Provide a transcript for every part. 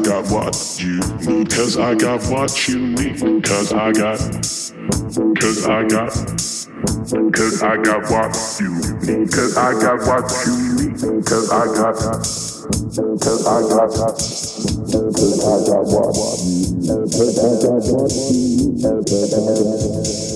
Got what you need. Cause I got, what you need cause I got, cause I got what you need. Cause I got what you need. Cause I got, cause I got, cause I got what you need. Cause I got what you need.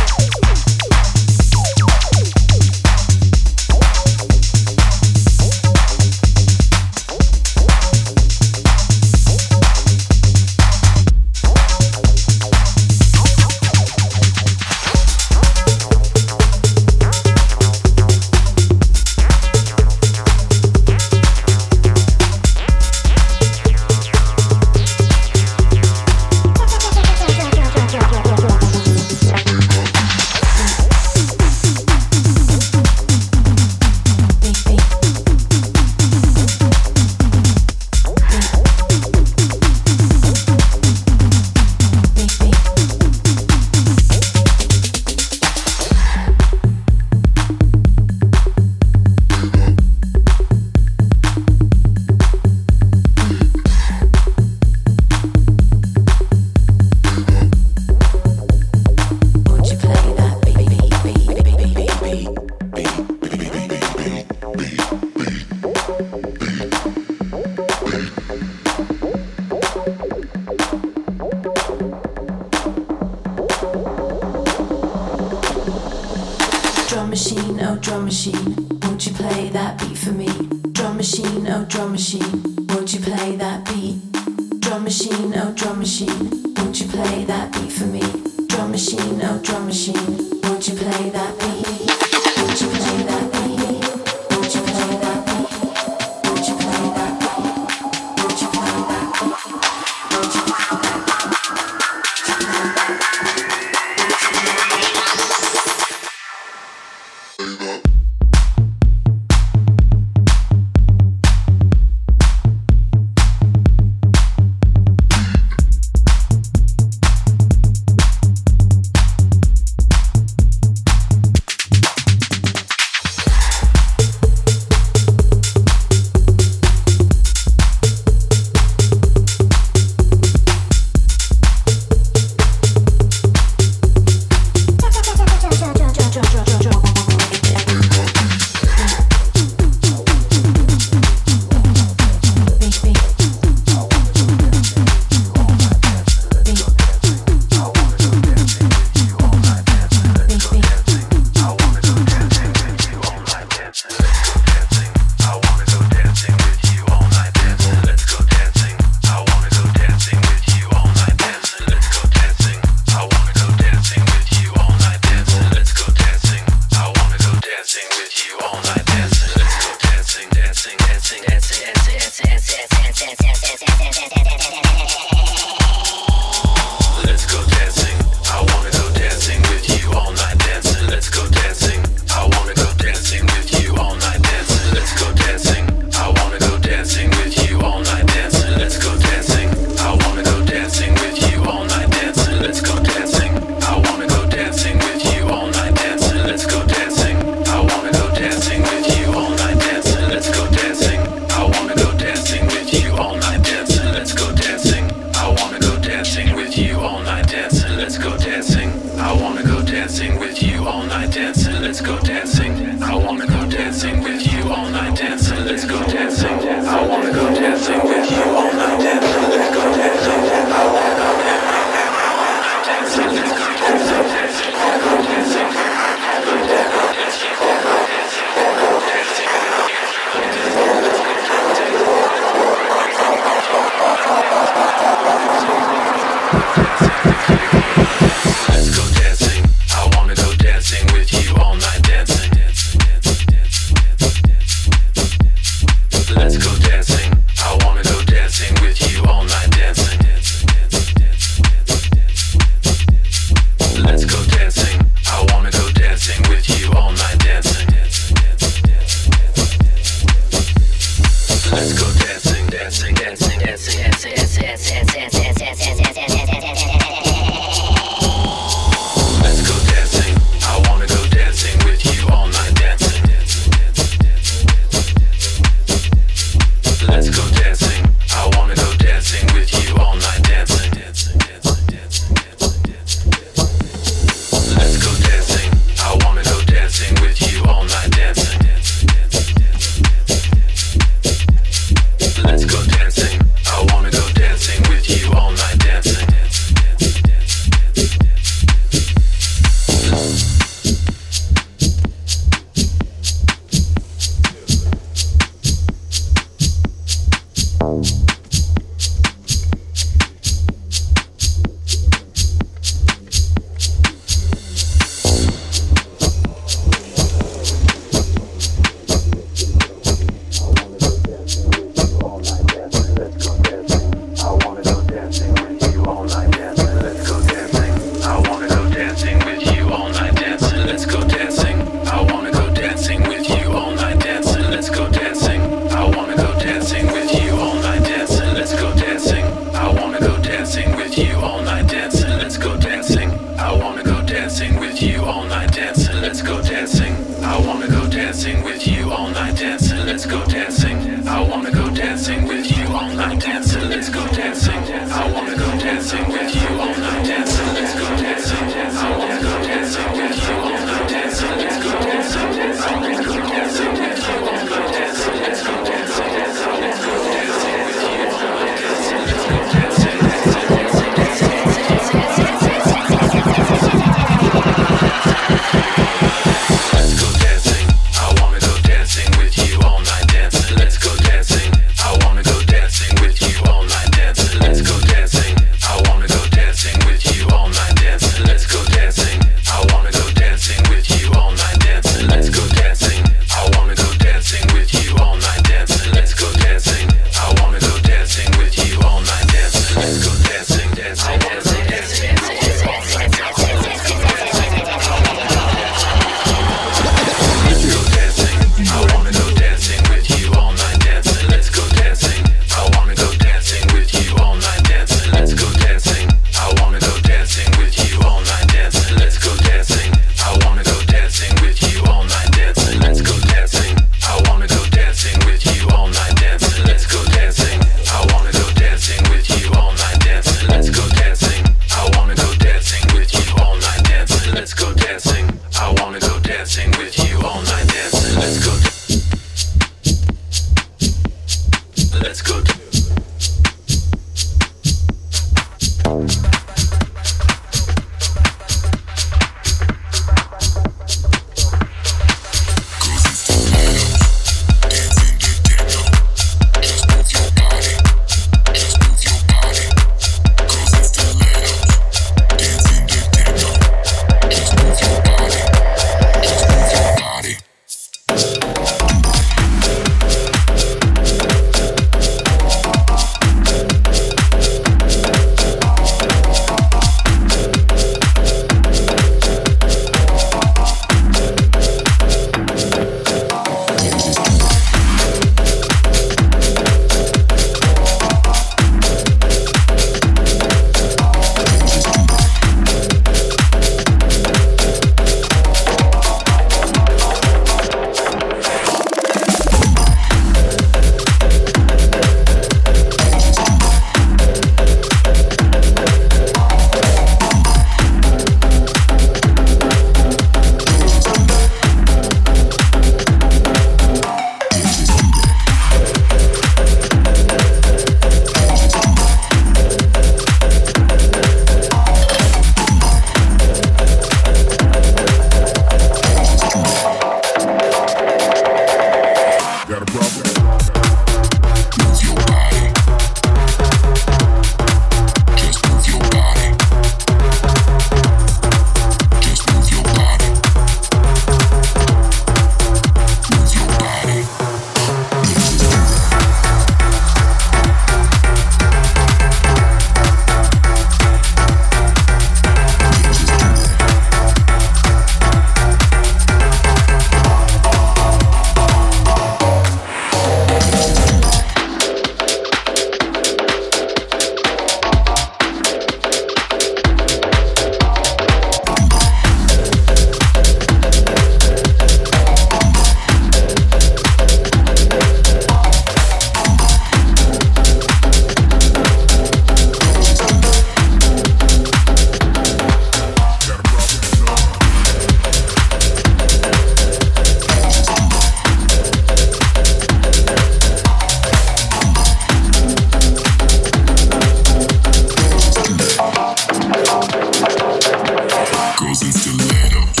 Atlanta.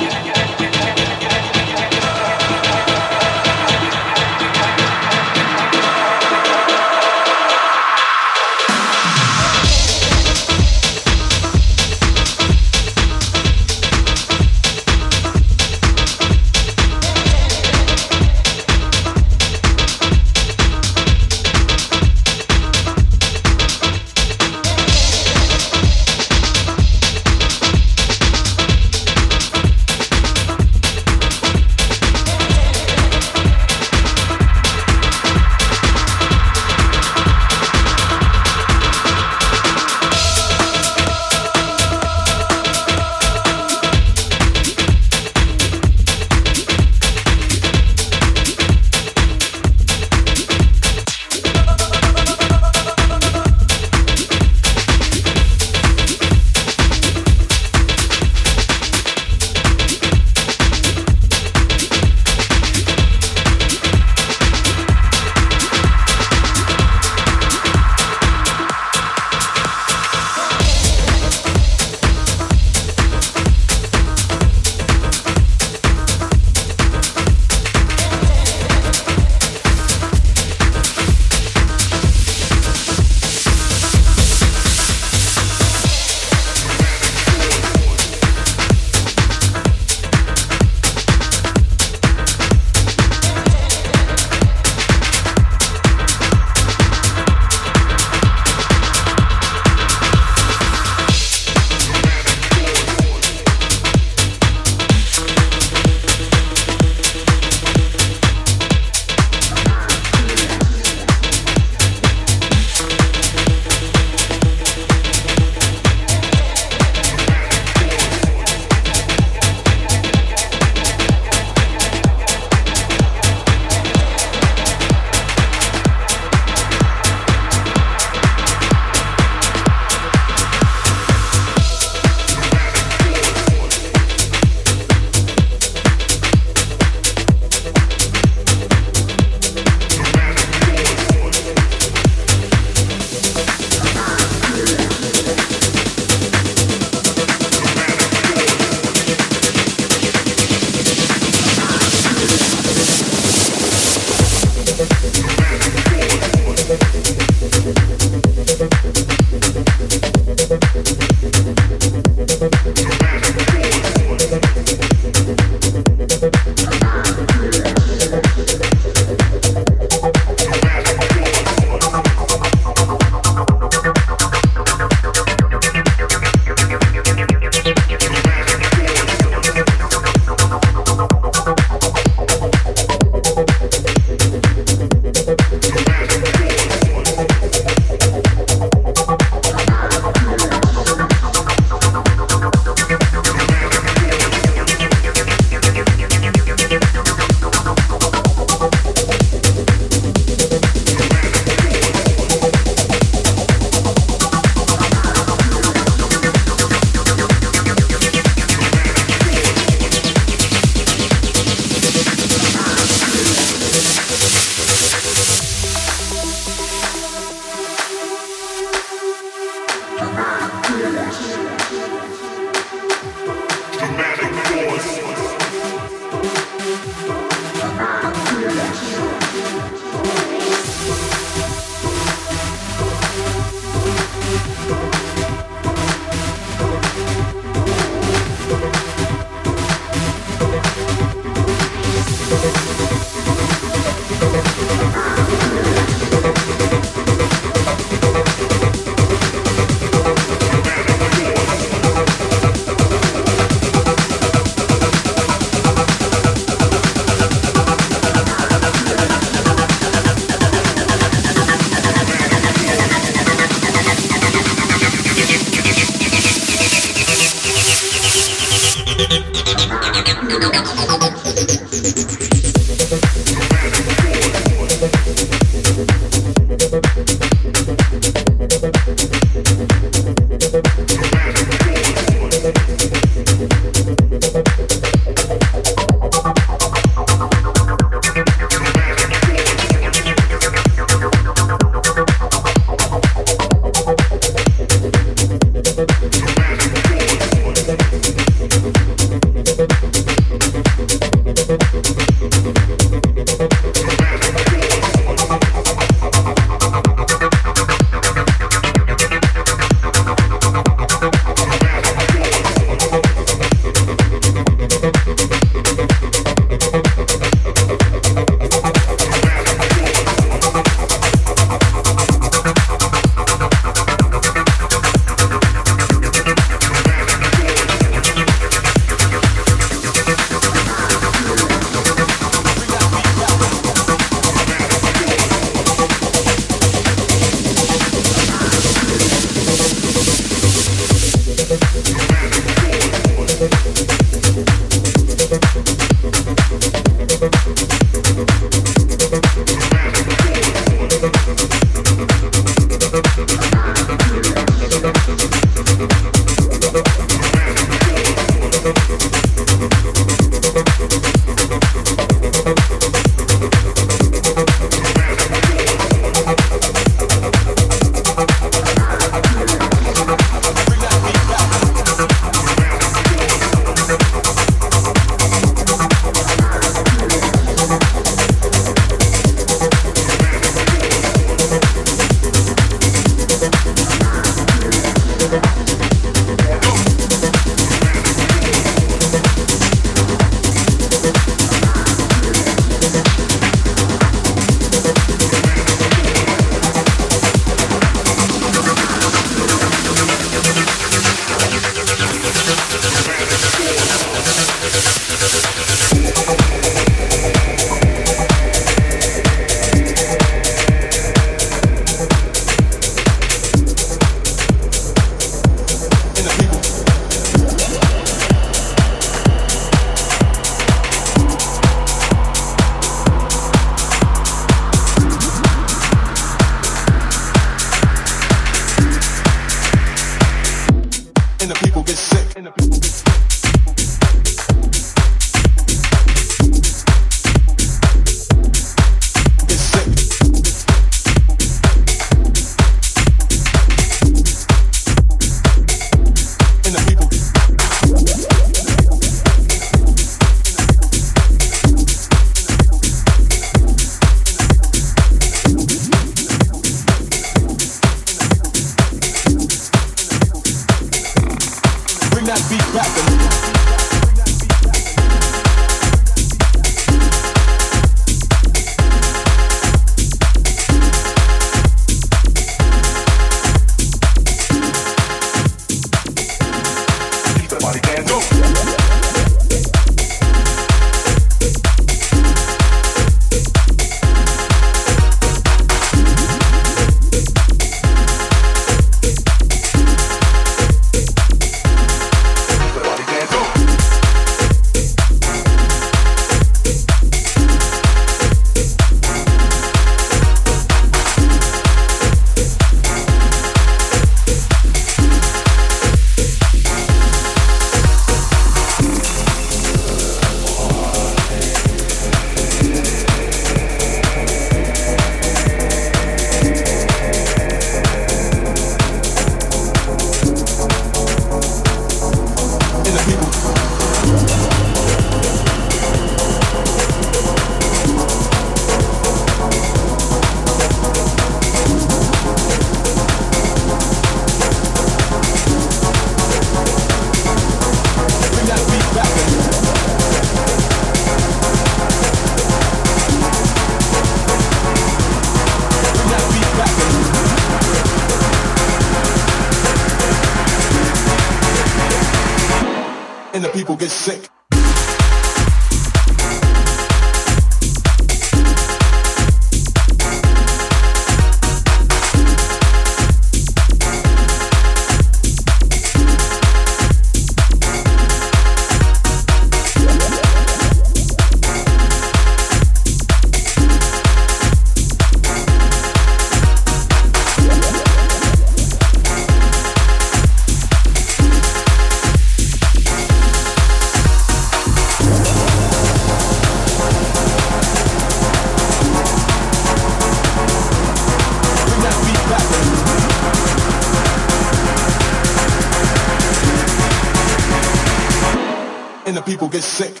and the people get sick.